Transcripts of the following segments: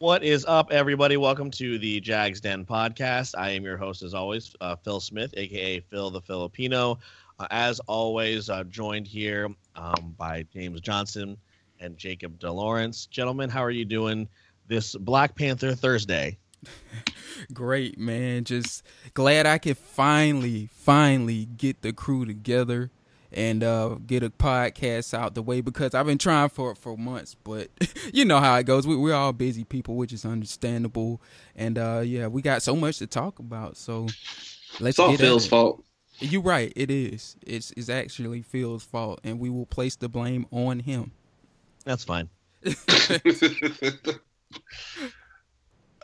What is up, everybody? Welcome to the Jags Den podcast. I am your host, as always, uh, Phil Smith, aka Phil the Filipino. Uh, as always, uh, joined here um, by James Johnson and Jacob DeLawrence. Gentlemen, how are you doing this Black Panther Thursday? Great, man. Just glad I could finally, finally get the crew together and uh, get a podcast out the way because I've been trying for for months, but you know how it goes. We, we're all busy people, which is understandable, and uh, yeah, we got so much to talk about. So let's. It's all Phil's fault. You're right. It is. It's it's actually Phil's fault, and we will place the blame on him. That's fine.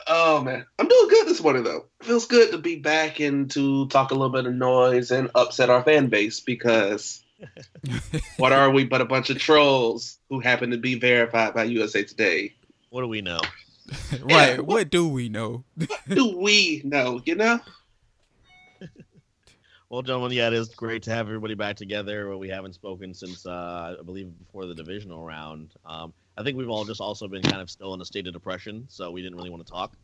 oh man, I'm doing good this morning though. It feels good to be back and to talk a little bit of noise and upset our fan base because what are we but a bunch of trolls who happen to be verified by USA Today? What do we know? right. Yeah, what, what, do we know? what do we know? You know. Well, gentlemen, yeah, it is great to have everybody back together. We haven't spoken since uh, I believe before the divisional round. Um, I think we've all just also been kind of still in a state of depression, so we didn't really want to talk.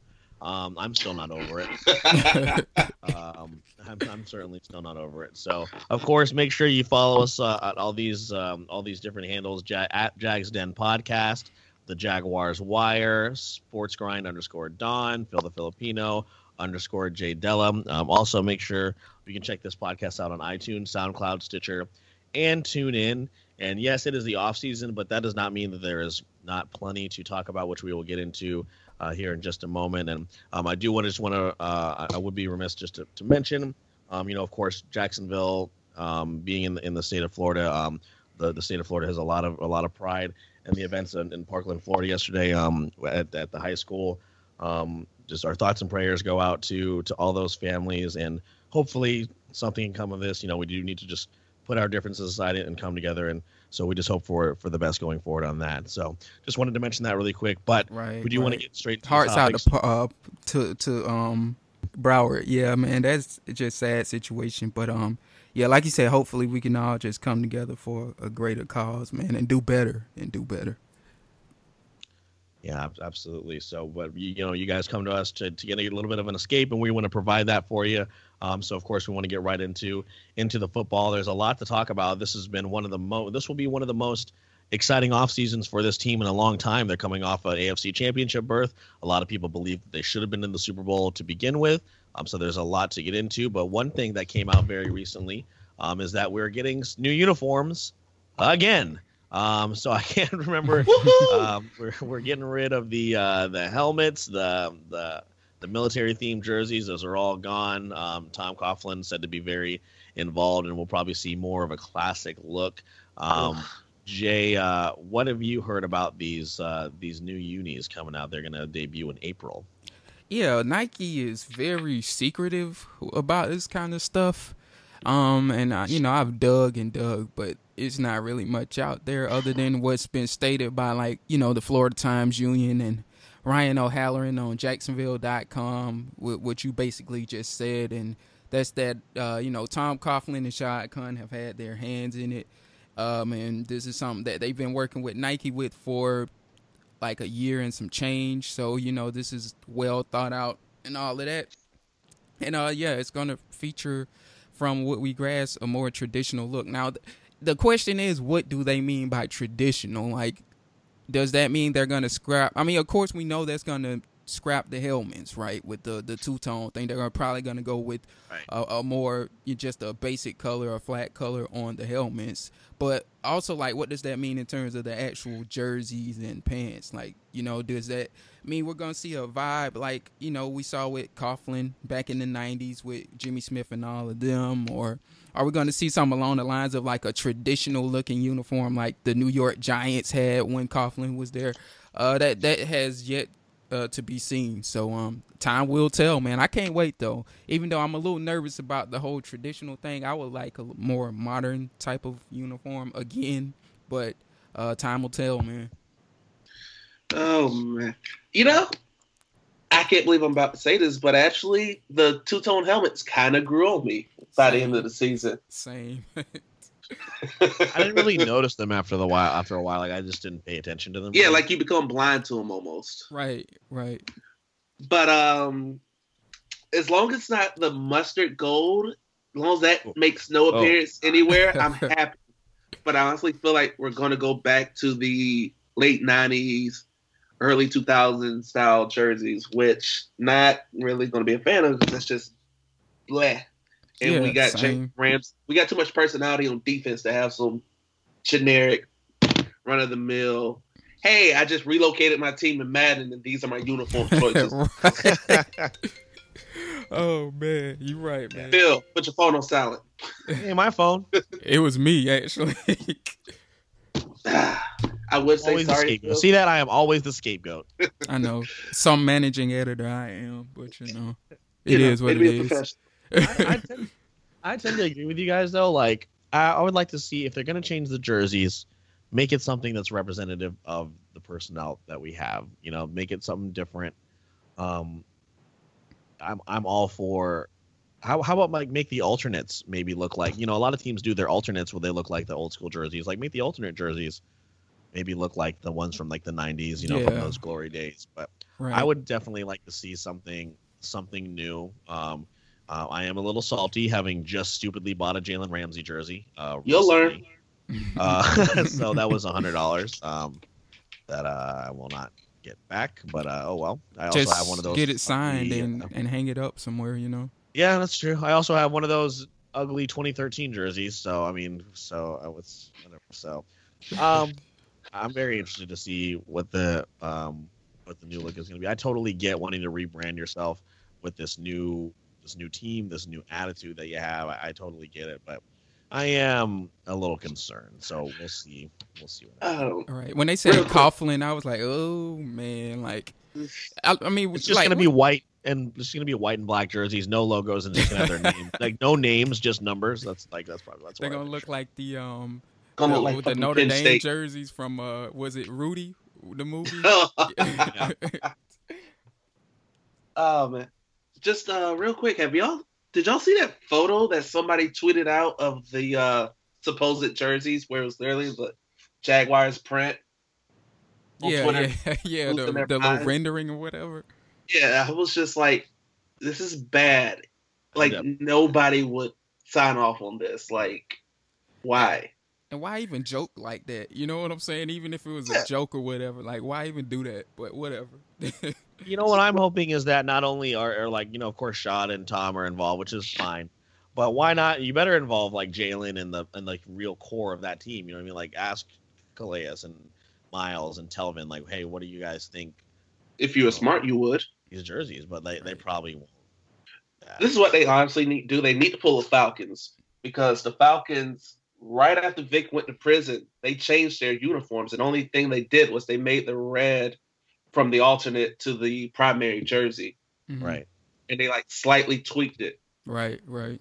Um, I'm still not over it. um, I'm, I'm, certainly still not over it. So, of course, make sure you follow us uh, at all these um, all these different handles: ja- at Jags Den Podcast, the Jaguars Wire, Sports Grind underscore Don, Phil the Filipino underscore J Della. Um, also, make sure you can check this podcast out on iTunes, SoundCloud, Stitcher, and tune in. And yes, it is the off season, but that does not mean that there is not plenty to talk about, which we will get into uh, here in just a moment. And um, I do want to just want to uh, I would be remiss just to, to mention, um, you know, of course, Jacksonville um, being in the, in the state of Florida, um, the the state of Florida has a lot of a lot of pride in the events in, in Parkland, Florida yesterday um, at, at the high school. Um, just our thoughts and prayers go out to to all those families, and hopefully something can come of this. You know, we do need to just put our differences aside and come together and so we just hope for for the best going forward on that. So just wanted to mention that really quick. But right, we do right. want to get straight to hearts out to uh, to to um Broward. Yeah, man, that's just sad situation. But um, yeah, like you said, hopefully we can all just come together for a greater cause, man, and do better and do better. Yeah, absolutely. So, but you, know, you guys come to us to, to get a little bit of an escape, and we want to provide that for you. Um, so, of course, we want to get right into into the football. There's a lot to talk about. This has been one of the mo. This will be one of the most exciting off seasons for this team in a long time. They're coming off an AFC Championship berth. A lot of people believe they should have been in the Super Bowl to begin with. Um, so there's a lot to get into. But one thing that came out very recently um, is that we're getting new uniforms again. Um, so I can't remember. um, we're, we're getting rid of the uh, the helmets, the the the military themed jerseys. Those are all gone. Um, Tom Coughlin said to be very involved, and we'll probably see more of a classic look. Um, Jay, uh, what have you heard about these uh, these new unis coming out? They're going to debut in April. Yeah, Nike is very secretive about this kind of stuff. Um, and I, you know, I've dug and dug, but it's not really much out there other than what's been stated by like, you know, the Florida Times Union and Ryan O'Halloran on Jacksonville.com, with what you basically just said. And that's that, uh, you know, Tom Coughlin and Shad Khan have had their hands in it. Um, and this is something that they've been working with Nike with for like a year and some change. So, you know, this is well thought out and all of that. And uh, yeah, it's to feature from what we grasp a more traditional look. Now, th- the question is, what do they mean by traditional? Like, does that mean they're going to scrap? I mean, of course, we know that's going to scrap the helmets, right? With the the two tone thing, they're probably going to go with right. a, a, more just a basic color, a flat color on the helmets. But also, like, what does that mean in terms of the actual jerseys and pants? Like, you know, does that mean we're to see a vibe like you know we saw with Coughlin back in the '90s with Jimmy Smith and all of them, or are we going to see something along the lines of like a traditional looking uniform like the New York Giants had when Coughlin was there? Uh, that that has yet uh, to be seen. So um, time will tell, man. I can't wait though. Even though I'm a little nervous about the whole traditional thing, I would like a more modern type of uniform again. But uh, time will tell, man. Oh man, you know, I can't believe I'm about to say this, but actually, the two tone helmets kind of grew on me by Same. the end of the season. Same. I didn't really notice them after the while. After a while, like I just didn't pay attention to them. yeah, like you become blind to them almost. Right, right. But um, as long as it's not the mustard gold, as long as that makes no Oh. appearance anywhere, I'm happy. But I honestly feel like we're going to go back to the late '90s, early 2000s style jerseys, which not really going to be a fan of because it's just bleh. And Yeah, we got same. Jake Rams. We got too much personality on defense to have some generic, run of the mill. Hey, I just relocated my team in Madden, and these are my uniform choices. Oh man, you're right, man. Bill, put your phone on silent. hey, my phone. It was me actually. Ah. I would say Always the sorry. scapegoat. See that? I am always the scapegoat. I know some managing editor I am, but you know, You it know, what way it to be a is. professional. I, I, tend, I tend to agree with you guys though. Like, I, I would like to see if they're going to change the jerseys, make it something that's representative of the personnel that we have. You know, make it something different. Um, I'm I'm all for. How, how about like make the alternates maybe look like you know a lot of teams do their alternates where they look like the old school jerseys like make the alternate jerseys maybe look like the ones from like the 90s you know from those glory days but right. I would definitely like to see something something new. Um, uh, I am a little salty having just stupidly bought a Jalen Ramsey jersey. Uh, You'll learn. Uh, so that was a hundred dollars. Um, that uh, I will not get back. But uh, oh well. I also Just have one of those. get it signed ugly, and uh, and hang it up somewhere. You know. yeah, that's true. I also have one of those ugly 2013 jerseys. So I mean, so I was whatever. So, um, I'm very interested to see what the um what the new look is going to be. I totally get wanting to rebrand yourself with this new this new team, this new attitude that you have. I, I totally get it, but I am a little concerned. So we'll see. We'll see what happens. Oh, All right. When they said Coughlin, I was like, oh man, like, I, I mean, It's just like, gonna be white and it's gonna be white and black jerseys, no logos, and just gonna have their name, like no names, just numbers. That's like that's probably that's They're gonna think. look like the um gonna the, look like the fucking Notre Penn Dame State. jerseys from uh was it Rudy the movie? oh man, just uh, real quick, have y'all did y'all see that photo that somebody tweeted out of the uh, supposed jerseys where it was literally the Jaguars print? yeah, Twitter? yeah, yeah, the, the little rendering or whatever. Yeah, I was just like, this is bad. Like Yep. nobody would sign off on this. Like, why? And why even joke like that? You know what I'm saying? Even if it was a joke or whatever, like why even do that? But whatever. You know what I'm hoping is that not only are, are like you know of course Shad and Tom are involved, which is fine, but why not? You better involve like Jalen and the and like real core of that team. You know what I mean? Like ask Calais and Myles and Telvin like, hey, what do you guys think If you were smart, you would. these jerseys? But they, they probably won't. Yeah. This is what they honestly need to do. They need to pull the Falcons because the Falcons, right after Vic went to prison, they changed their uniforms. And the only thing they did was they made the red from the alternate to the primary jersey, Mhm. right. and they like slightly tweaked it. Right, right.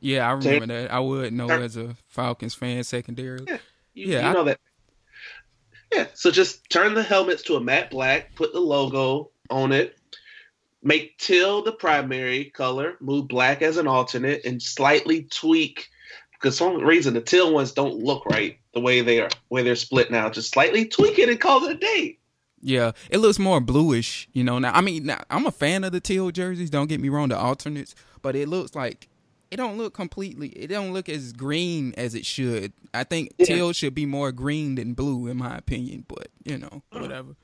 Yeah, I remember that. I would know as a Falcons fan secondarily. Yeah. You, Yeah, you I- know that. Yeah, so just turn the helmets to a matte black, put the logo on it, make teal the primary color, move black as an alternate, and slightly tweak because for some reason the teal ones don't look right the way they are, where they're split now. Just slightly tweak it and call it a day. Yeah, it looks more bluish, you know. Now, I mean, now, I'm a fan of the teal jerseys. Don't get me wrong, the alternates, but it looks like it don't look completely. It don't look as green as it should. I think Yeah. teal should be more green than blue, in my opinion. But you know, whatever.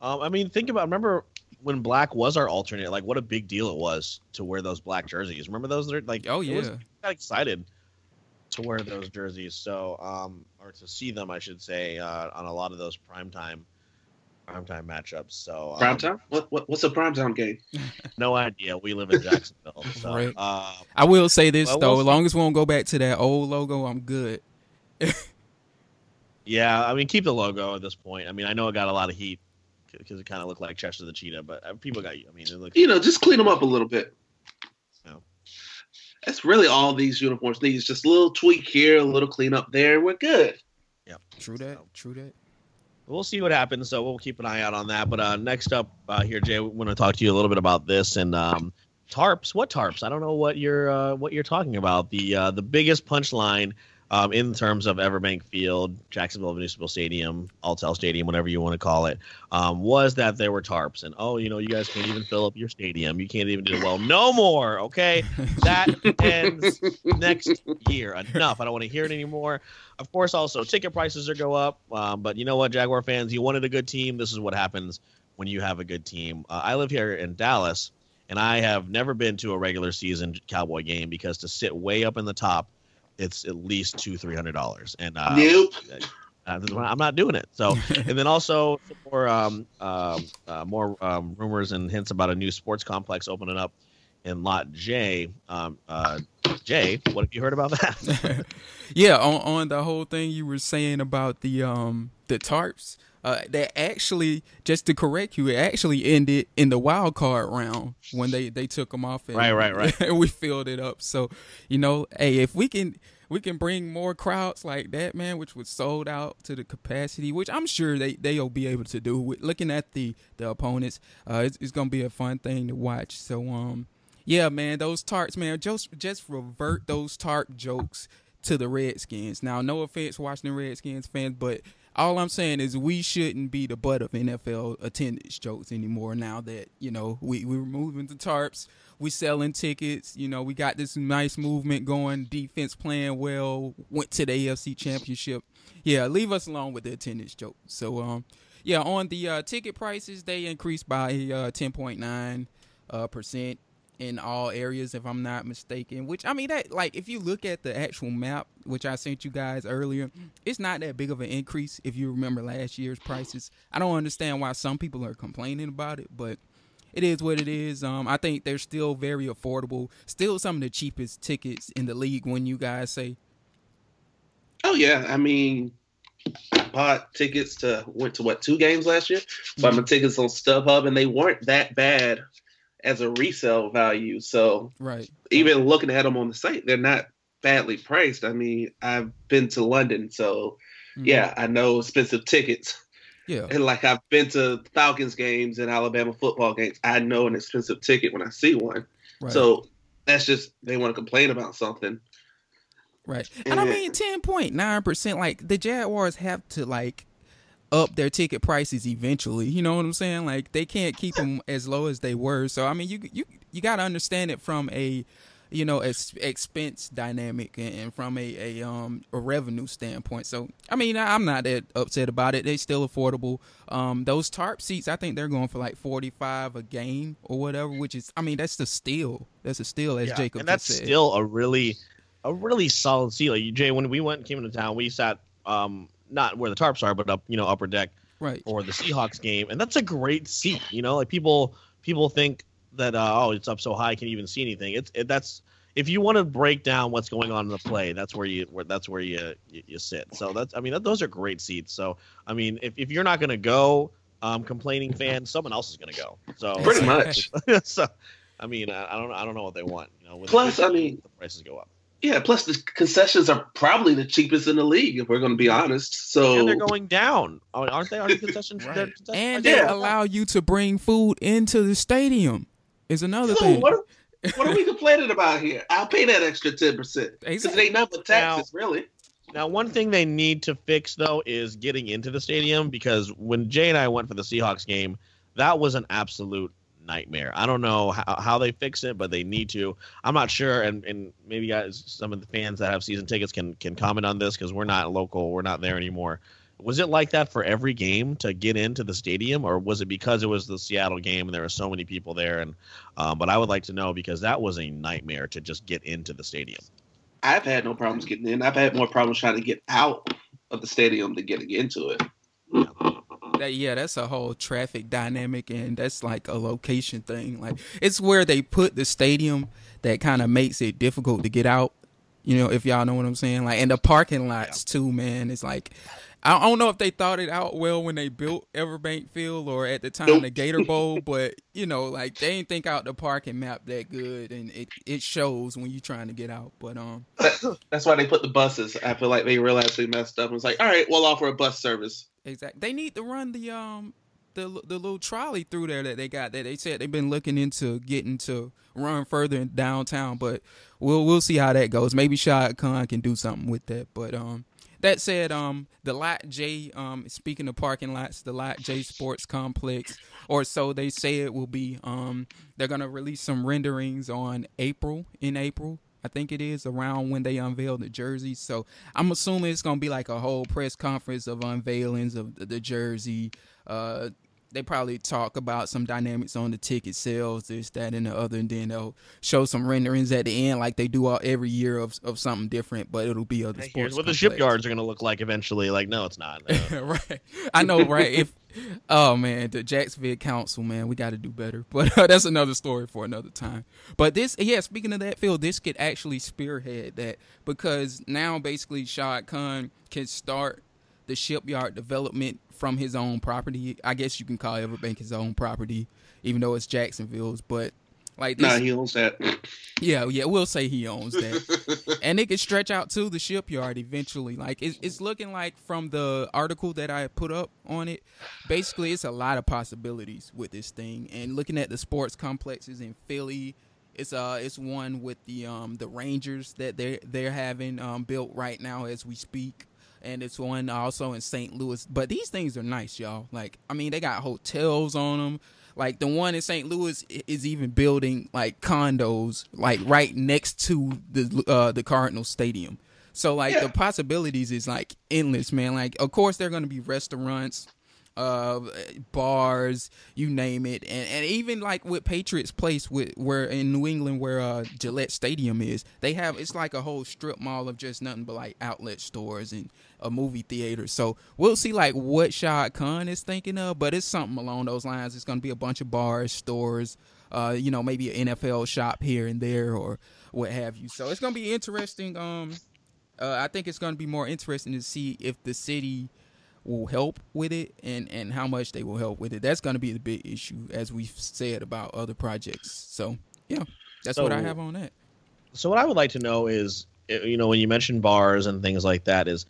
Um, I mean, think about remember when black was our alternate, like what a big deal it was to wear those black jerseys. Remember those? They're like, Oh it was- yeah, got excited to wear those jerseys. So, um, or to see them, I should say, uh, on a lot of those primetime primetime matchups. So, um, Prime time? What, what what's a prime time game? No idea. We live in Jacksonville, so Right. uh, I will say this Well, though. we'll as long as we don't go back to that old logo, I'm good. yeah. I mean, keep the logo at this point. I mean, I know it got a lot of heat because it kind of looked like Chester the Cheetah, but uh, people got. I mean, it looks. You know, just clean them up a little bit. No. That's really all these uniforms need. Is just a little tweak here, a little cleanup there, we're good. Yeah, true that. True that. We'll see what happens. So we'll keep an eye out on that. But uh, next up uh, here, Jay, we want to talk to you a little bit about this and um, tarps. What tarps? I don't know what you're uh, what you're talking about. The uh, the biggest punchline um, in terms of Everbank Field, Jacksonville Municipal Stadium, Alltel Stadium, whatever you want to call it, um, was that there were tarps. And oh, you know, you guys can't even fill up your stadium. You can't even do well. No more. Okay, that ends next year. Enough. I don't want to hear it anymore. Of course, also ticket prices are go up. Um, but you know what, Jaguar fans, you wanted a good team. This is what happens when you have a good team. Uh, I live here in Dallas, and I have never been to a regular season Cowboy game because to sit way up in the top it's at least two three hundred dollars and uh, nope. I'm not doing it. So, and then also more um, uh, uh, more um, rumors and hints about a new sports complex opening up in Lot J. Um, uh, Jay, what have you heard about that? yeah, on on the whole thing you were saying about the um the tarps. Uh, that actually, just to correct you, it actually ended in the wild card round when they they took them off. And, right, right, right. And we filled it up. So, you know, hey, if we can we can bring more crowds like that, man, which was sold out to the capacity, which I'm sure they they'll be able to do. With looking at the the opponents, uh, it's, it's gonna be a fun thing to watch. So, um, yeah, man, those tarts, man, just just revert those tarp jokes to the Redskins. Now, no offense, Washington Redskins fans, but all I'm saying is we shouldn't be the butt of NFL attendance jokes anymore. Now that you know we we're moving the tarps, we're selling tickets. You know we got this nice movement going. Defense playing well. Went to the AFC Championship. Yeah, leave us alone with the attendance joke. So um, yeah, on the uh, ticket prices, they increased by uh, 10.9 uh, percent in all areas, if I'm not mistaken. Which I mean, that like if you look at the actual map, which I sent you guys earlier, it's not that big of an increase if you remember last year's prices. I don't understand why some people are complaining about it, but it is what it is. Um, I think they're still very affordable. Still some of the cheapest tickets in the league. When you guys say, "Oh yeah," I mean, I bought tickets to went to what two games last year. Bought mm-hmm. my tickets on StubHub, and they weren't that bad as a resale value. So right, even looking at them on the site, they're not badly priced. I mean, I've been to London, so mm-hmm. yeah, I know expensive tickets. Yeah, and like I've been to Falcons games and Alabama football games. I know an expensive ticket when I see one. Right. So that's just they want to complain about something. Right. And, and I mean 10.9%, like the Jaguars have to like up their ticket prices eventually. You know what I'm saying? Like they can't keep them as low as they were. So I mean, you you you got to understand it from a you know expense dynamic and, from a, a um a revenue standpoint. So I mean, I'm not that upset about it. They're still affordable. Um, those tarp seats, I think they're going for like 45 a game or whatever, which is I mean that's the steal. That's a steal, as yeah, Jacob and that's said. still a really a really solid seat. Like Jay, when we went and came into town, we sat um not where the tarps are, but up you know upper deck, right, or the Seahawks game, and that's a great seat. You know, like people people think that uh, oh it's up so high, I can you even see anything? It's it, that's if you want to break down what's going on in the play, that's where you where that's where you you, you sit. So that's I mean that, those are great seats. So I mean if, if you're not going to go, um, complaining fan, someone else is going to go. So pretty much. so I mean I, I, don't I don't know what they want. You know, plus I mean the prices go up. Yeah, plus the concessions are probably the cheapest in the league if we're going to be honest. So and they're going down, oh, aren't they? Are the concessions? right. concessions and they yeah. allow you to bring food into the stadium. Is another so thing. What, what are we complaining about here? I'll pay that extra ten percent because it ain't nothing but taxes, now, really. Now, one thing they need to fix though is getting into the stadium because when Jay and I went for the Seahawks game, that was an absolute nightmare. I don't know how, how they fix it, but they need to. I'm not sure, and, and maybe guys, some of the fans that have season tickets can can comment on this because we're not local, we're not there anymore. Was it like that for every game to get into the stadium, or was it because it was the Seattle game and there were so many people there? And um, but I would like to know because that was a nightmare to just get into the stadium. I've had no problems getting in. I've had more problems trying to get out of the stadium than getting into it. Yeah that yeah, that's a whole traffic dynamic, and that's like a location thing. Like it's where they put the stadium that kind of makes it difficult to get out. You know, if y'all know what I'm saying. Like, and the parking lots too, man. It's like I don't know if they thought it out well when they built Everbank Field or at the time nope. the Gator Bowl, but you know, like they didn't think out the parking map that good, and it it shows when you're trying to get out. But um, that's why they put the buses. I feel like they realized they messed up and was like, all right, we'll offer a bus service. Exactly. They need to run the um the the little trolley through there that they got that they said they've been looking into getting to run further in downtown, but we'll we'll see how that goes. Maybe Shad Khan can do something with that. But um, that said, um, the Lot J, um, speaking of parking lots, the Lot J Sports Complex, or so they say it will be. Um, they're gonna release some renderings on April in April. I think it is around when they unveil the jerseys. So I'm assuming it's gonna be like a whole press conference of unveilings of the, the jersey. Uh, they probably talk about some dynamics on the ticket sales, this, that, and the other, and then they'll show some renderings at the end, like they do all, every year of of something different. But it'll be other sports. Here's what the shipyards are going to look like eventually. Like, no, it's not. Uh, right. I know, right? If oh man, the Jacksonville Council, man, we got to do better. But uh, that's another story for another time. But this, yeah, speaking of that, Phil, this could actually spearhead that because now basically Shad Khan can start the shipyard development from his own property. I guess you can call Everbank his own property, even though it's Jacksonville's. But like this, Nah, he owns that. yeah, yeah, we'll say he owns that and it could stretch out to the shipyard eventually. Like it's, it's looking like from the article that I put up on it, basically it's a lot of possibilities with this thing. And looking at the sports complexes in Philly, it's uh it's one with the um the Rangers that they they're having um built right now as we speak. And it's one also in St. Louis. But these things are nice, y'all. Like, I mean, they got hotels on them. Like the one in St. Louis is even building like condos like right next to the uh the Cardinal Stadium. So like Yeah. the possibilities is like endless, man. Like of course there are going to be restaurants, uh bars, you name it. And and even like with Patriots Place with where in New England where uh Gillette Stadium is, they have it's like a whole strip mall of just nothing but like outlet stores and a movie theater. So we'll see like what Shad Khan is thinking of, but it's something along those lines. It's gonna be a bunch of bars, stores, uh, you know, maybe an NFL shop here and there or what have you. So it's gonna be interesting. Um uh, I think it's gonna be more interesting to see if the city will help with it and, and how much they will help with it. That's gonna be the big issue as we've said about other projects. So yeah. That's what I have on that. so what I would like to know is, uh, you know, when you mention bars and things like that, is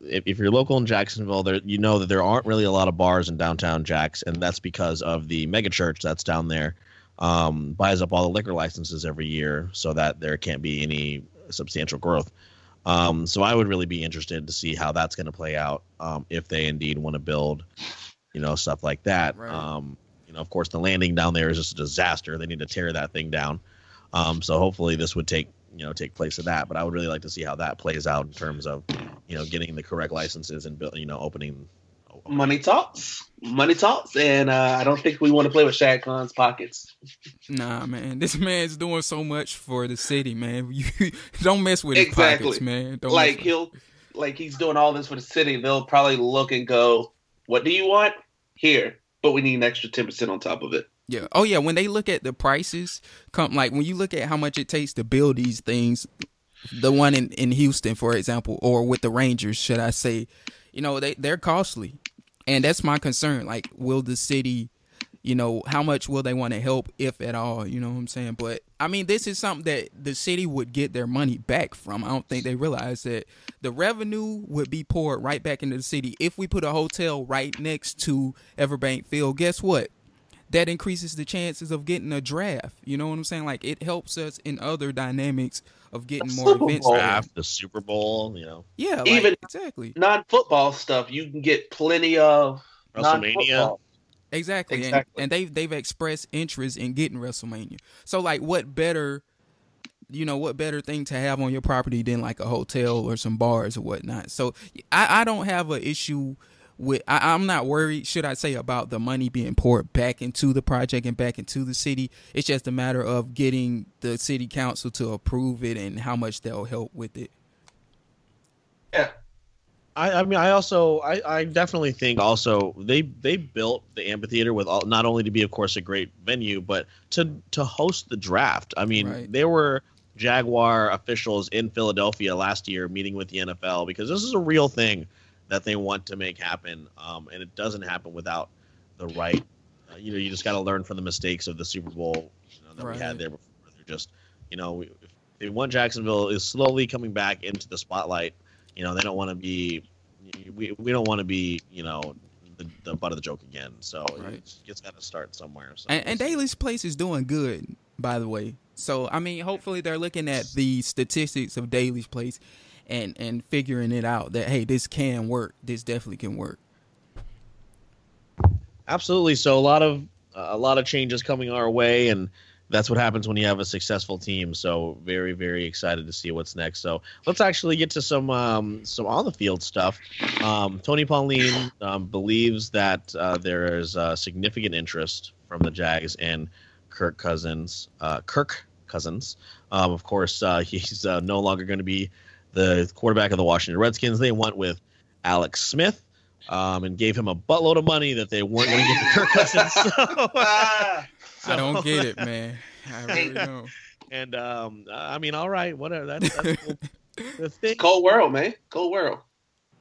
if, if you're local in Jacksonville, there you know that there aren't really a lot of bars in downtown Jacks, and that's because of the mega church that's down there um, buys up all the liquor licenses every year, so that there can't be any substantial growth. Um, so I would really be interested to see how that's going to play out um, if they indeed want to build, you know, stuff like that. Right. Um, you know, of course, the landing down there is just a disaster. They need to tear that thing down. Um, so hopefully this would take you know take place of that. But I would really like to see how that plays out in terms of you know getting the correct licenses and build, you know opening. Money talks. Money talks. And uh, I don't think we want to play with Shad Khan's pockets. Nah, man, this man's doing so much for the city, man. You don't mess with his Exactly. pockets, man. Don't like he'll like he's doing all this for the city. They'll probably look and go, "What do you want? Here." But we need an extra ten percent on top of it. Yeah. Oh yeah. When they look at the prices, come like when you look at how much it takes to build these things, the one in in Houston, for example, or with the Rangers, should I say, you know, they they're costly, and that's my concern. Like, will the city, you know, how much will they want to help, if at all? You know what I'm saying? But I mean, this is something that the city would get their money back from. I don't think they realize that the revenue would be poured right back into the city if we put a hotel right next to Everbank Field. Guess what? that increases the chances of getting a draft. You know what I'm saying? Like it helps us in other dynamics of getting A more Super events. Bowl. Draft, the Super Bowl, you know, Yeah, like, Even- exactly, Non-football stuff, you can get plenty of WrestleMania. non-football. exactly, Exactly. And, and they've they've expressed interest in getting WrestleMania. So like, what better? You know what better thing to have on your property than like a hotel or some bars or whatnot. So I, I don't have an issue with. I, I'm not worried, should I say, about the money being poured back into the project and back into the city. It's just a matter of getting the city council to approve it and how much they'll help with it. Yeah. I, I mean, I also, I, I definitely think also they they built the amphitheater with all, not only to be, of course, a great venue, but to to host the draft. I mean, Right. there were Jaguar officials in Philadelphia last year meeting with the NFL because this is a real thing that they want to make happen, um, and it doesn't happen without the right. Uh, you know, you just got to learn from the mistakes of the Super Bowl you know, that we had there before. They're just, you know, we, if they want Jacksonville is slowly coming back into the spotlight you know they don't want to be we, we don't want to be you know the, the butt of the joke again. So Right. it's, it's got to start somewhere. So And, and. Daily's place is doing good, by the way. So I mean, hopefully they're looking at the statistics of Daily's place and and figuring it out that hey, this can work. This definitely can work. Absolutely. So a lot of uh, a lot of changes coming our way, and that's what happens when you have a successful team. So very very excited to see what's next. So let's actually get to some um, some on the field stuff. Um, Tony Pauline um, believes that uh, there is uh, significant interest from the Jags in Kirk Cousins. Uh, Kirk Cousins. Um, of course, uh, he's uh, no longer going to be the quarterback of the Washington Redskins. They went with Alex Smith. Um, and gave him a buttload of money that they weren't going to give to Kirk Cousins. So, Ah, I don't get it, man. I really don't. and um, I mean, all right, whatever. That's, that's cool. the thing. cold world, man. Cold world.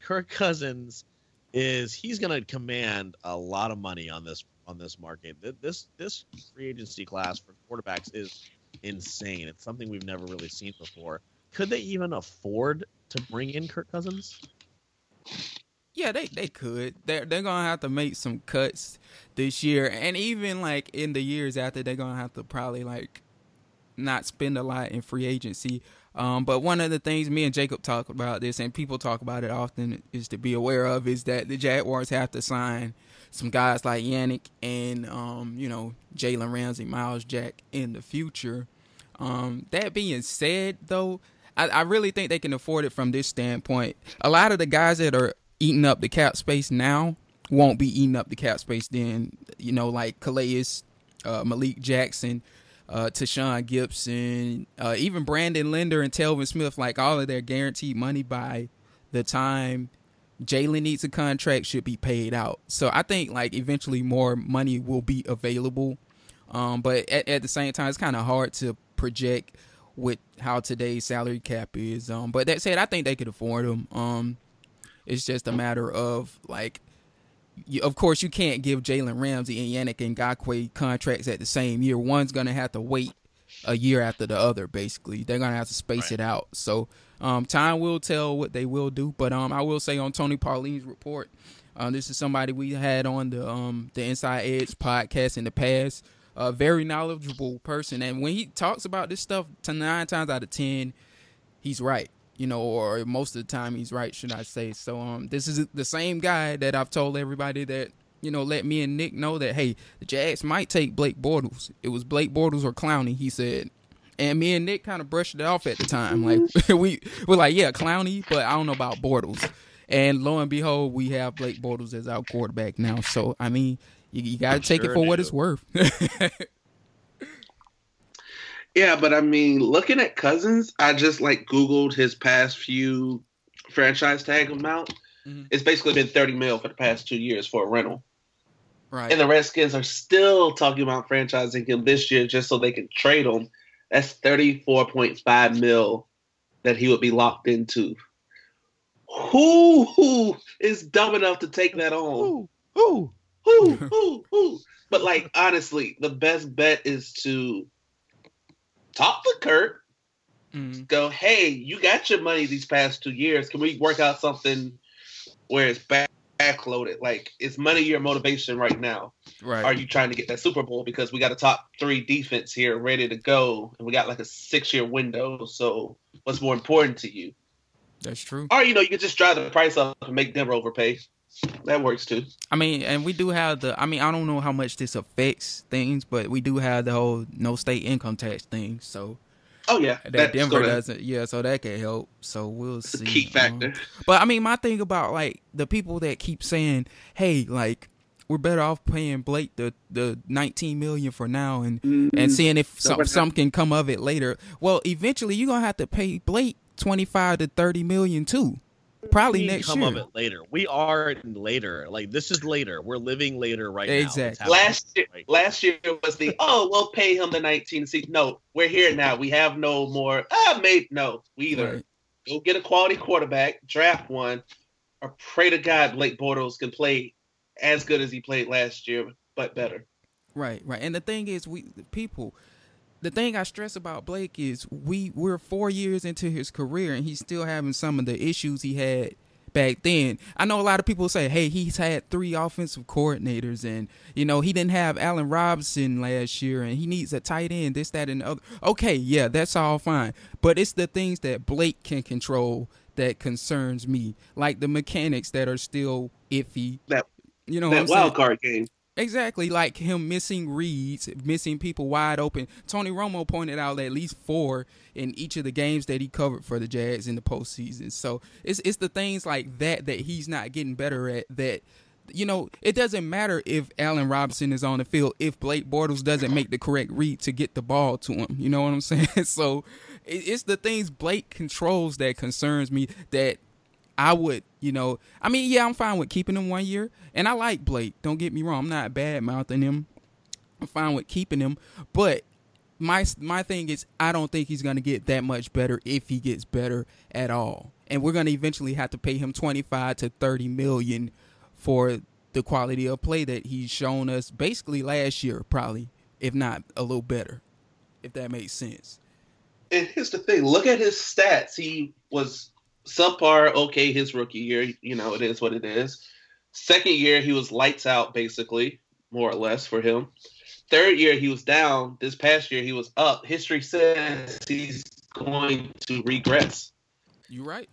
Kirk Cousins is he's going to command a lot of money on this on this market. This this free agency class for quarterbacks is insane. It's something we've never really seen before. Could they even afford to bring in Kirk Cousins? Yeah, they they could. They're they're gonna have to make some cuts this year, and even like in the years after, they're gonna have to probably like not spend a lot in free agency. Um, but one of the things me and Jacob talk about this, and people talk about it often, is to be aware of is that the Jaguars have to sign some guys like Yannick and um, you know Jalen Ramsey, Myles Jack in the future. Um, that being said, though, I, I really think they can afford it from this standpoint. A lot of the guys that are eating up the cap space now won't be eating up the cap space then. You know, like Calais, uh, Malik Jackson, uh, Tashaun Gipson, uh, even Brandon Linder and Telvin Smith, like all of their guaranteed money by the time Jalen needs a contract should be paid out. So I think like eventually more money will be available. Um, but at, at the same time, it's kind of hard to project with how today's salary cap is. Um, but that said, I think they could afford them. Um, it's just a matter of like, you, of course, you can't give Jalen Ramsey and Yannick Ngakoue contracts at the same year. One's gonna have to wait a year after the other. Basically, they're gonna have to space Right. it out. So, um, time will tell what they will do. But um, I will say on Tony Pauline's report, uh, this is somebody we had on the um the Inside Edge podcast in the past. A very knowledgeable person, and when he talks about this stuff, to nine times out of ten, he's right. You know, or most of the time he's right, should I say? So, um, this is the same guy that I've told everybody that you know let me and Nick know that hey, the Jags might take Blake Bortles. It was Blake Bortles or Clowney, he said. And me and Nick kind of brushed it off at the time. Like we we're like, yeah, Clowney, but I don't know about Bortles. And lo and behold, we have Blake Bortles as our quarterback now. So I mean, you, you got to take it Sure for what it's worth. Yeah, but I mean, looking at Cousins, I just like Googled his past few franchise tag amount. Mhm. It's basically been 30 mil for the past two years for a rental. right. And the Redskins are still talking about franchising him this year just so they can trade him. That's 34.5 mil that he would be locked into. Who, who is dumb enough to take that on? Who? ooh. Who, who, who? But like honestly, the best bet is to talk to Kirk. Mm, Go, hey, you got your money these past two years. Can we work out something where it's back backloaded? Like, is money your motivation right now? right. Are you trying to get that Super Bowl because we got a top three defense here ready to go, and we got like a six year window? So, what's more important to you? That's true. Or you know, you could just drive the price up and make Denver overpay. That works too. I mean, and we do have the. I mean, I don't know how much this affects things, but we do have the whole no state income tax thing. So Oh yeah, that that's Denver gonna- doesn't. Yeah, so that can help. So we'll It's see. key factor. Um, but I mean, my thing about like the people that keep saying, "Hey, like we're better off paying Blake the the 19 million for now and Mm, and seeing if some some can come of it later." Well, eventually you're gonna have to pay Blake 25 to 30 million too. Probably We next come year. of it later. We are in later. Like this is later. We're living later right now. Exactly. happening last year, right last year was the oh we'll pay him the 19 seat. No, we're here now. We have no more. Ah, mate, no. We either Right. go get a quality quarterback, draft one, or pray to God Blake Bortles can play as good as he played last year, but better. Right, right. And the thing is, we people. The thing I stress about Blake is we we're four years into his career and he's still having some of the issues he had back then. I know a lot of people say, "Hey, he's had three offensive coordinators, and you know he didn't have Allen Robinson last year, and he needs a tight end, this, that, and the other." Okay, yeah, that's all fine, but it's the things that Blake can control that concerns me, like the mechanics that are still iffy. That you know, that wild card game. Exactly, like him missing reads, missing people wide open. Tony Romo pointed out at least four in each of the games that he covered for the Jags in the postseason. So it's it's the things like that that he's not getting better at. That you know, it doesn't matter if Allen Robinson is on the field if Blake Bortles doesn't make the correct read to get the ball to him. You know what I'm saying? So it's the things Blake controls that concerns me. That I would, you know, I mean, yeah, I'm fine with keeping him one year, and I like Blake. Don't get me wrong, I'm not bad mouthing him. I'm fine with keeping him, but my my thing is, I don't think he's gonna get that much better if he gets better at all, and we're gonna eventually have to pay him 25 to 30 million for the quality of play that he's shown us basically last year, probably, if not a little better, if that makes sense. And here's the thing: look at his stats. He was subpar okay his rookie year. You know, it is what it is. Second year, he was lights out, basically, more or less for him. Third year, he was down. This past year, he was up. History says he's going to regress. You're right.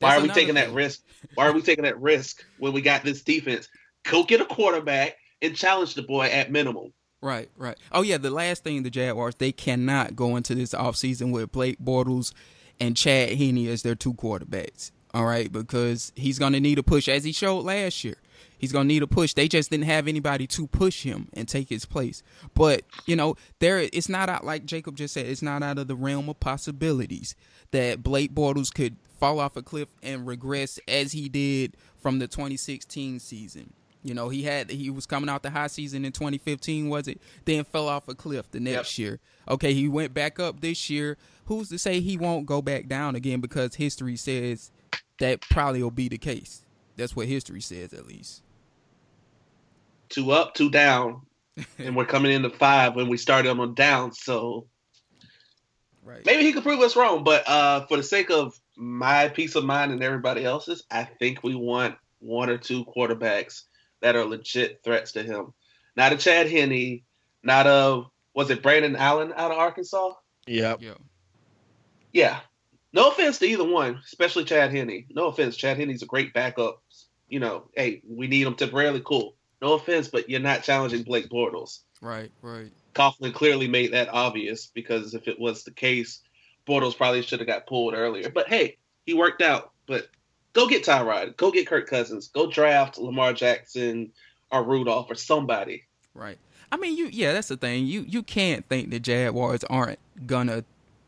That's Why are we taking thing. that risk? Why are we taking that risk when we got this defense? Go get a quarterback and challenge the boy at minimum. Right, right. Oh yeah, the last thing the Jaguars they cannot go into this offseason with Blake Bortles and Chad Henne as their two quarterbacks. All right, because he's going to need a push as he showed last year. He's going to need a push. They just didn't have anybody to push him and take his place. But, you know, there it's not out like Jacob just said, it's not out of the realm of possibilities that Blake Bortles could fall off a cliff and regress as he did from the 2016 season. You know, he had he was coming out the high season in 2015, was it? Then fell off a cliff the next yep. year. Okay, he went back up this year. Who's to say he won't go back down again? Because history says that probably will be the case. That's what history says, at least. Two up, two down, and we're coming into five when we started on down. So, right. maybe he could prove us wrong. But uh, for the sake of my peace of mind and everybody else's, I think we want one or two quarterbacks that are legit threats to him. Not a Chad Henne, not a was it Brandon Allen out of Arkansas? Yep. Yeah. Yeah. No offense to either one, especially Chad Henne. No offense, Chad Henne's a great backup. You know, hey, we need him temporarily. Cool. No offense, but you're not challenging Blake Bortles. Right, right. Coughlin clearly made that obvious because if it was the case, Bortles probably should have got pulled earlier. But hey, he worked out. But Go get Tyrod. Go get Kirk Cousins. Go draft Lamar Jackson or Rudolph or somebody. Right. I mean, you. Yeah, that's the thing. You you can't think the Jaguars aren't gonna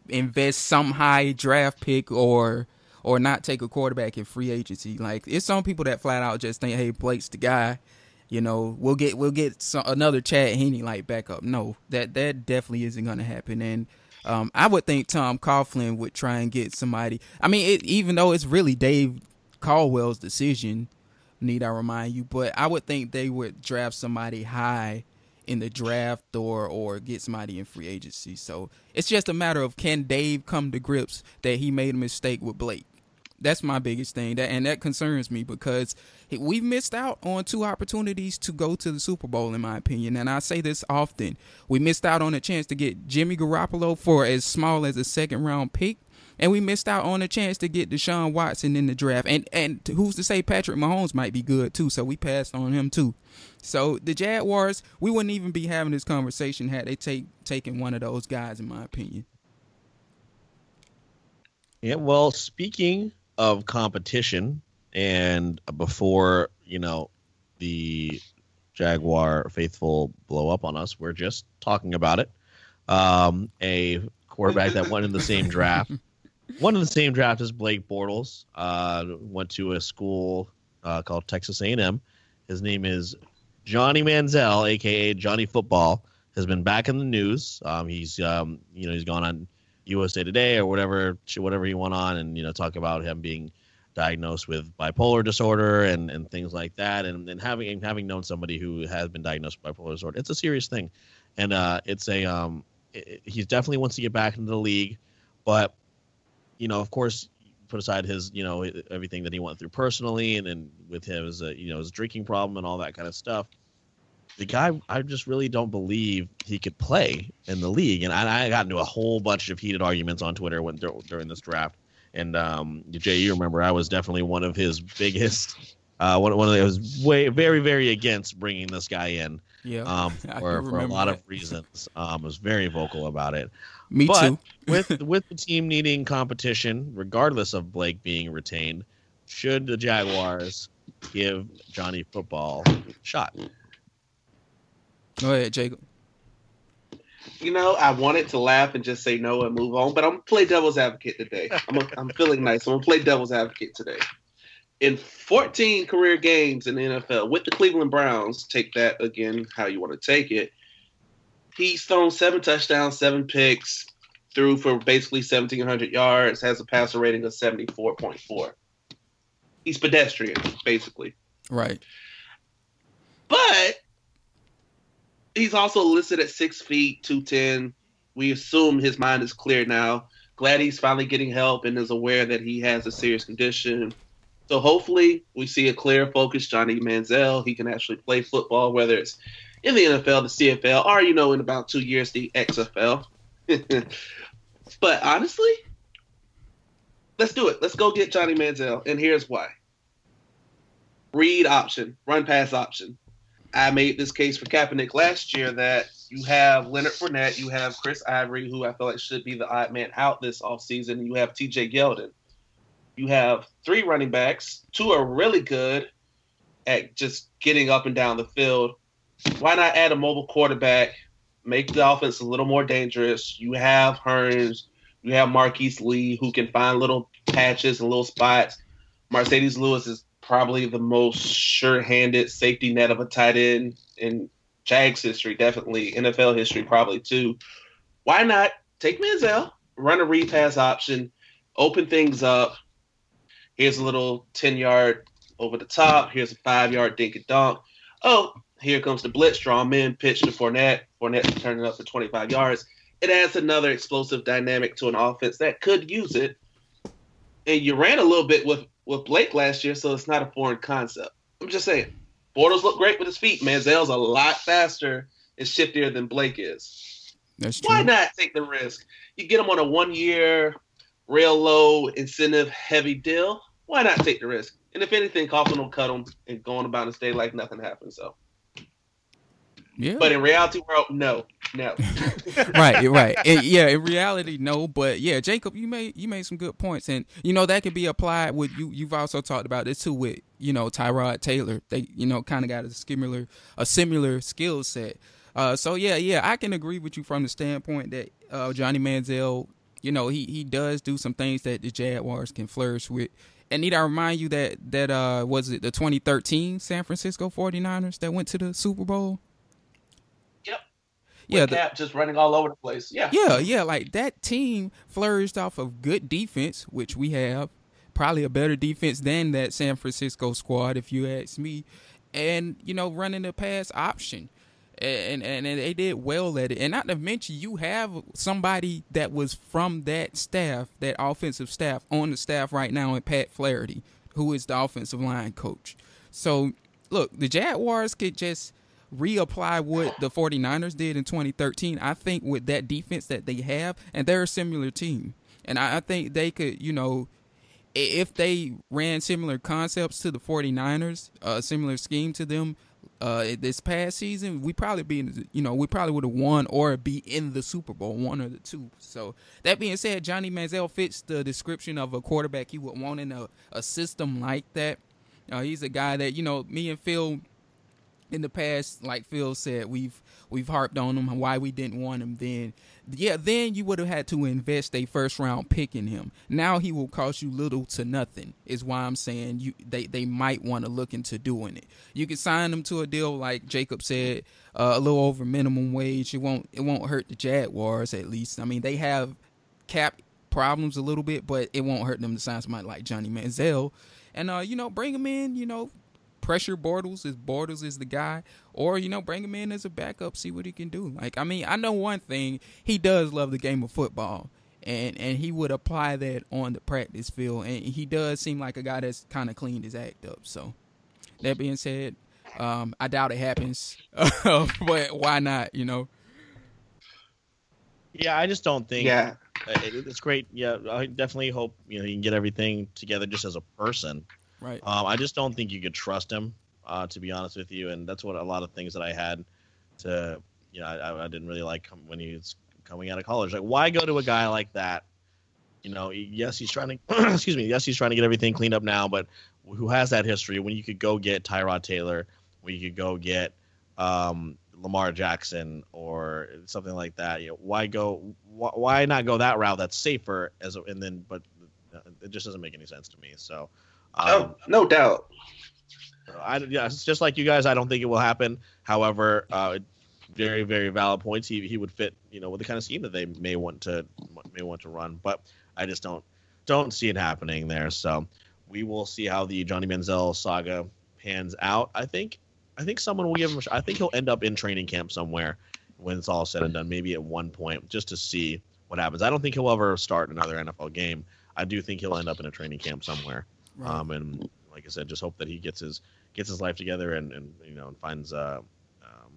invest some high draft pick or or not take a quarterback in free agency. Like it's some people that flat out just think, hey, Blake's the guy. You know, we'll get we'll get some, another Chad Henne like backup. No, that that definitely isn't gonna happen. And um, I would think Tom Coughlin would try and get somebody. I mean, it, even though it's really Dave Caldwell's decision, need I remind you, but I would think they would draft somebody high in the draft or or get somebody in free agency. So it's just a matter of can Dave come to grips that he made a mistake with Blake. That's my biggest thing, that and that concerns me because we've missed out on two opportunities to go to the Super Bowl, in my opinion. And I say this often: we missed out on a chance to get Jimmy Garoppolo for as small as a second round pick, and we missed out on a chance to get Deshaun Watson in the draft. And and who's to say Patrick Mahomes might be good too? So we passed on him too. So the Jaguars, we wouldn't even be having this conversation had they take taken one of those guys, in my opinion. Yeah, well, speaking of competition, and before you know the Jaguar faithful blow up on us, we're just talking about it. Um, a quarterback that went in the same draft one of the same draft as Blake Bortles. Uh, went to a school uh, called Texas A&M. His name is Johnny Manziel, aka Johnny Football. Has been back in the news. Um, he's um, you know he's gone on USA Today or whatever whatever he went on, and you know talk about him being diagnosed with bipolar disorder and, and things like that, and, and having having known somebody who has been diagnosed with bipolar disorder, it's a serious thing, and uh, it's a um, it, he definitely wants to get back into the league, but you know, of course, put aside his, you know, everything that he went through personally, and then with his, uh, you know, his drinking problem and all that kind of stuff. The guy, I just really don't believe he could play in the league, and I, I got into a whole bunch of heated arguments on Twitter when during this draft. And um, Jay, you remember I was definitely one of his biggest. Uh, one, one of those way very very against bringing this guy in. Yeah, um, for, for a lot that. of reasons. Um, was very vocal about it. Me but too. with with the team needing competition, regardless of Blake being retained, should the Jaguars give Johnny football a shot? Go ahead, Jacob. You know, I wanted to laugh and just say no and move on, but I'm gonna play devil's advocate today. I'm a, I'm feeling nice. I'm gonna play devil's advocate today. In 14 career games in the NFL with the Cleveland Browns, take that again how you want to take it he's thrown seven touchdowns, seven picks, threw for basically 1,700 yards, has a passer rating of 74.4. He's pedestrian, basically. Right. But he's also listed at six feet, 210. We assume his mind is clear now. Glad he's finally getting help and is aware that he has a serious condition. So hopefully we see a clear, focused Johnny Manziel. He can actually play football, whether it's in the NFL, the CFL, or you know, in about two years, the XFL. but honestly, let's do it. Let's go get Johnny Manziel, and here's why. Read option, run pass option. I made this case for Kaepernick last year that you have Leonard Fournette, you have Chris Ivory, who I feel like should be the odd man out this offseason. You have TJ Yeldon. You have three running backs. Two are really good at just getting up and down the field why not add a mobile quarterback, make the offense a little more dangerous? You have Hurns, you have Marquise Lee who can find little patches and little spots. Marcedes Lewis is probably the most sure-handed safety net of a tight end in Jags history, definitely NFL history, probably too. Why not take Manziel, run a repass option, open things up? Here's a little ten yard over the top. Here's a five yard dink and dunk. Oh, here comes the blitz, strong men, pitch to Fournette. Fournette turning up for 25 yards. It adds another explosive dynamic to an offense that could use it. And you ran a little bit with, with Blake last year, so it's not a foreign concept. I'm just saying, Bortles look great with his feet. Manziel's a lot faster and shiftier than Blake is. That's true. Why not take the risk? You get him on a one year, real low incentive heavy deal. Why not take the risk? And if anything, Coughlin will cut him and go on about and stay like nothing happened. So yeah. But in reality world, no, no. right, right. And yeah, in reality, no. But yeah, Jacob, you made you made some good points, and you know that can be applied with you. You've also talked about this too with you know Tyrod Taylor. They you know kind of got a similar a similar skill set. Uh, so yeah, yeah, I can agree with you from the standpoint that uh, Johnny Manziel, you know, he he does do some things that the Jaguars can flourish with. And need I remind you that that uh was it the 2013 San Francisco 49ers that went to the Super Bowl? Yep. yeah, the, Cap just running all over the place. Yeah, yeah, yeah. Like that team flourished off of good defense, which we have, probably a better defense than that San Francisco squad, if you ask me. And you know, running the pass option, and, and and they did well at it. And not to mention, you have somebody that was from that staff, that offensive staff, on the staff right now, in Pat Flaherty, who is the offensive line coach. So, look, the Jaguars could just reapply what the 49ers did in 2013, I think with that defense that they have, and they're a similar team. And I, think they could, you know, if they ran similar concepts to the 49ers, a similar scheme to them uh, this past season, we probably be in, you know, we probably would have won or be in the Super Bowl, one or the two. So that being said, Johnny Manziel fits the description of a quarterback you would want in a, a system like that. Uh, he's a guy that you know me and Phil in the past, like Phil said, we've we've harped on him why we didn't want him then. Yeah, then you would have had to invest a first round pick in him. Now he will cost you little to nothing. Is why I'm saying you they, they might want to look into doing it. You can sign them to a deal like Jacob said, uh, a little over minimum wage. It won't it won't hurt the Jaguars at least. I mean they have cap problems a little bit, but it won't hurt them to sign somebody like Johnny Manziel. And uh, you know, bring him in, you know, pressure Bortles if Bortles is the guy, or you know bring him in as a backup, see what he can do. Like I mean, I know one thing: he does love the game of football, and and he would apply that on the practice field, and he does seem like a guy that's kind of cleaned his act up. So that being said, um, I doubt it happens, but why not? You know. Yeah, I just don't think. Yeah, it's great. Yeah, I definitely hope you know you can get everything together just as a person. Right. Um, I just don't think you could trust him, uh, to be honest with you, and that's what a lot of things that I had to, you know, I, I didn't really like when he was coming out of college. Like, why go to a guy like that? You know, yes, he's trying to, excuse me, yes, he's trying to get everything cleaned up now, but who has that history when you could go get Tyrod Taylor, when you could go get um, Lamar Jackson or something like that. You know, why go? Why, why not go that route? That's safer as a, and then, but it just doesn't make any sense to me. So, um, oh, no doubt. I yeah, it's just like you guys. I don't think it will happen. However, uh, very very valid points. He he would fit, you know, with the kind of scheme that they may want to may want to run. But I just don't don't see it happening there. So we will see how the Johnny Manziel saga pans out. I think I think someone will give him. I think he'll end up in training camp somewhere when it's all said and done. Maybe at one point, just to see what happens. I don't think he'll ever start another NFL game. I do think he'll end up in a training camp somewhere. Right. Um, and like I said, just hope that he gets his gets his life together and, and you know and finds uh, um,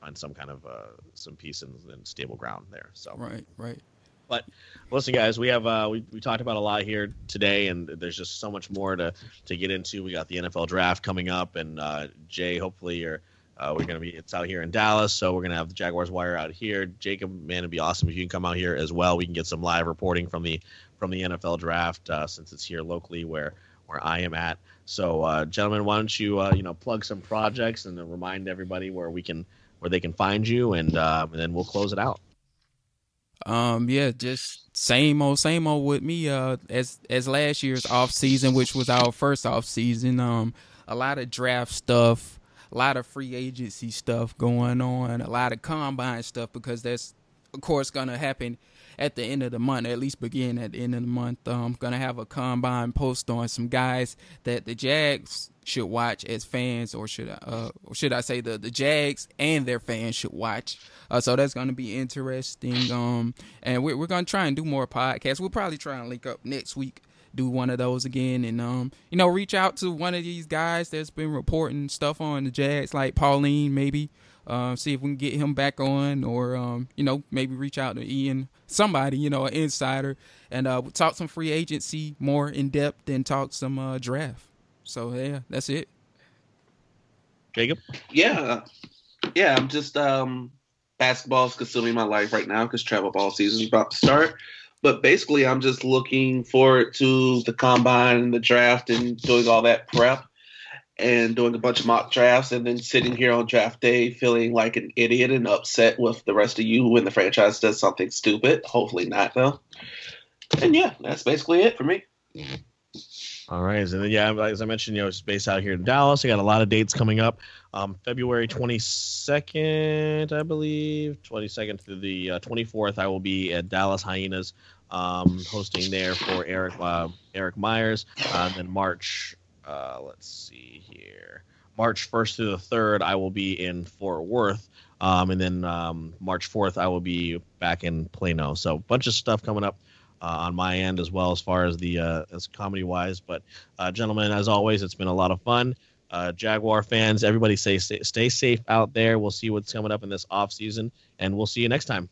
finds some kind of uh, some peace and, and stable ground there. So right, right. But listen, guys, we have uh, we, we talked about a lot here today, and there's just so much more to to get into. We got the NFL draft coming up, and uh, Jay, hopefully, you're uh, we're gonna be it's out here in Dallas, so we're gonna have the Jaguars wire out here. Jacob, man, it'd be awesome if you can come out here as well. We can get some live reporting from the from the NFL draft uh, since it's here locally where where I am at. So, uh, gentlemen, why don't you uh, you know plug some projects and remind everybody where we can where they can find you, and, uh, and then we'll close it out. Um, yeah, just same old, same old with me. Uh, as as last year's off season, which was our first off season. Um, a lot of draft stuff, a lot of free agency stuff going on, a lot of combine stuff because that's of course gonna happen at the end of the month, at least begin at the end of the month. I'm um, gonna have a combine post on some guys that the Jags should watch as fans, or should I, uh, or should I say the the Jags and their fans should watch. Uh, so that's gonna be interesting. Um, and we're we're gonna try and do more podcasts. We'll probably try and link up next week do one of those again and um you know reach out to one of these guys that's been reporting stuff on the Jags like Pauline maybe uh, see if we can get him back on, or um, you know, maybe reach out to Ian, somebody, you know, an insider, and uh, talk some free agency more in depth and talk some uh, draft. So yeah, that's it. Jacob. Yeah, yeah. I'm just um, basketball's consuming my life right now because travel ball season is about to start. But basically, I'm just looking forward to the combine and the draft and doing all that prep and doing a bunch of mock drafts and then sitting here on draft day feeling like an idiot and upset with the rest of you when the franchise does something stupid. Hopefully not though. And yeah, that's basically it for me. All right, and then yeah, as I mentioned, you know, it's based out here in Dallas. I got a lot of dates coming up. Um, February 22nd, I believe, 22nd to the uh, 24th, I will be at Dallas Hyenas, um, hosting there for Eric uh, Eric Myers. Uh, then March uh, let's see here. March 1st through the 3rd, I will be in Fort Worth. Um, and then um, March 4th, I will be back in Plano. So, a bunch of stuff coming up uh, on my end as well as far as the uh, as comedy wise. But, uh, gentlemen, as always, it's been a lot of fun. Uh, Jaguar fans, everybody stay, stay, stay safe out there. We'll see what's coming up in this off season, and we'll see you next time.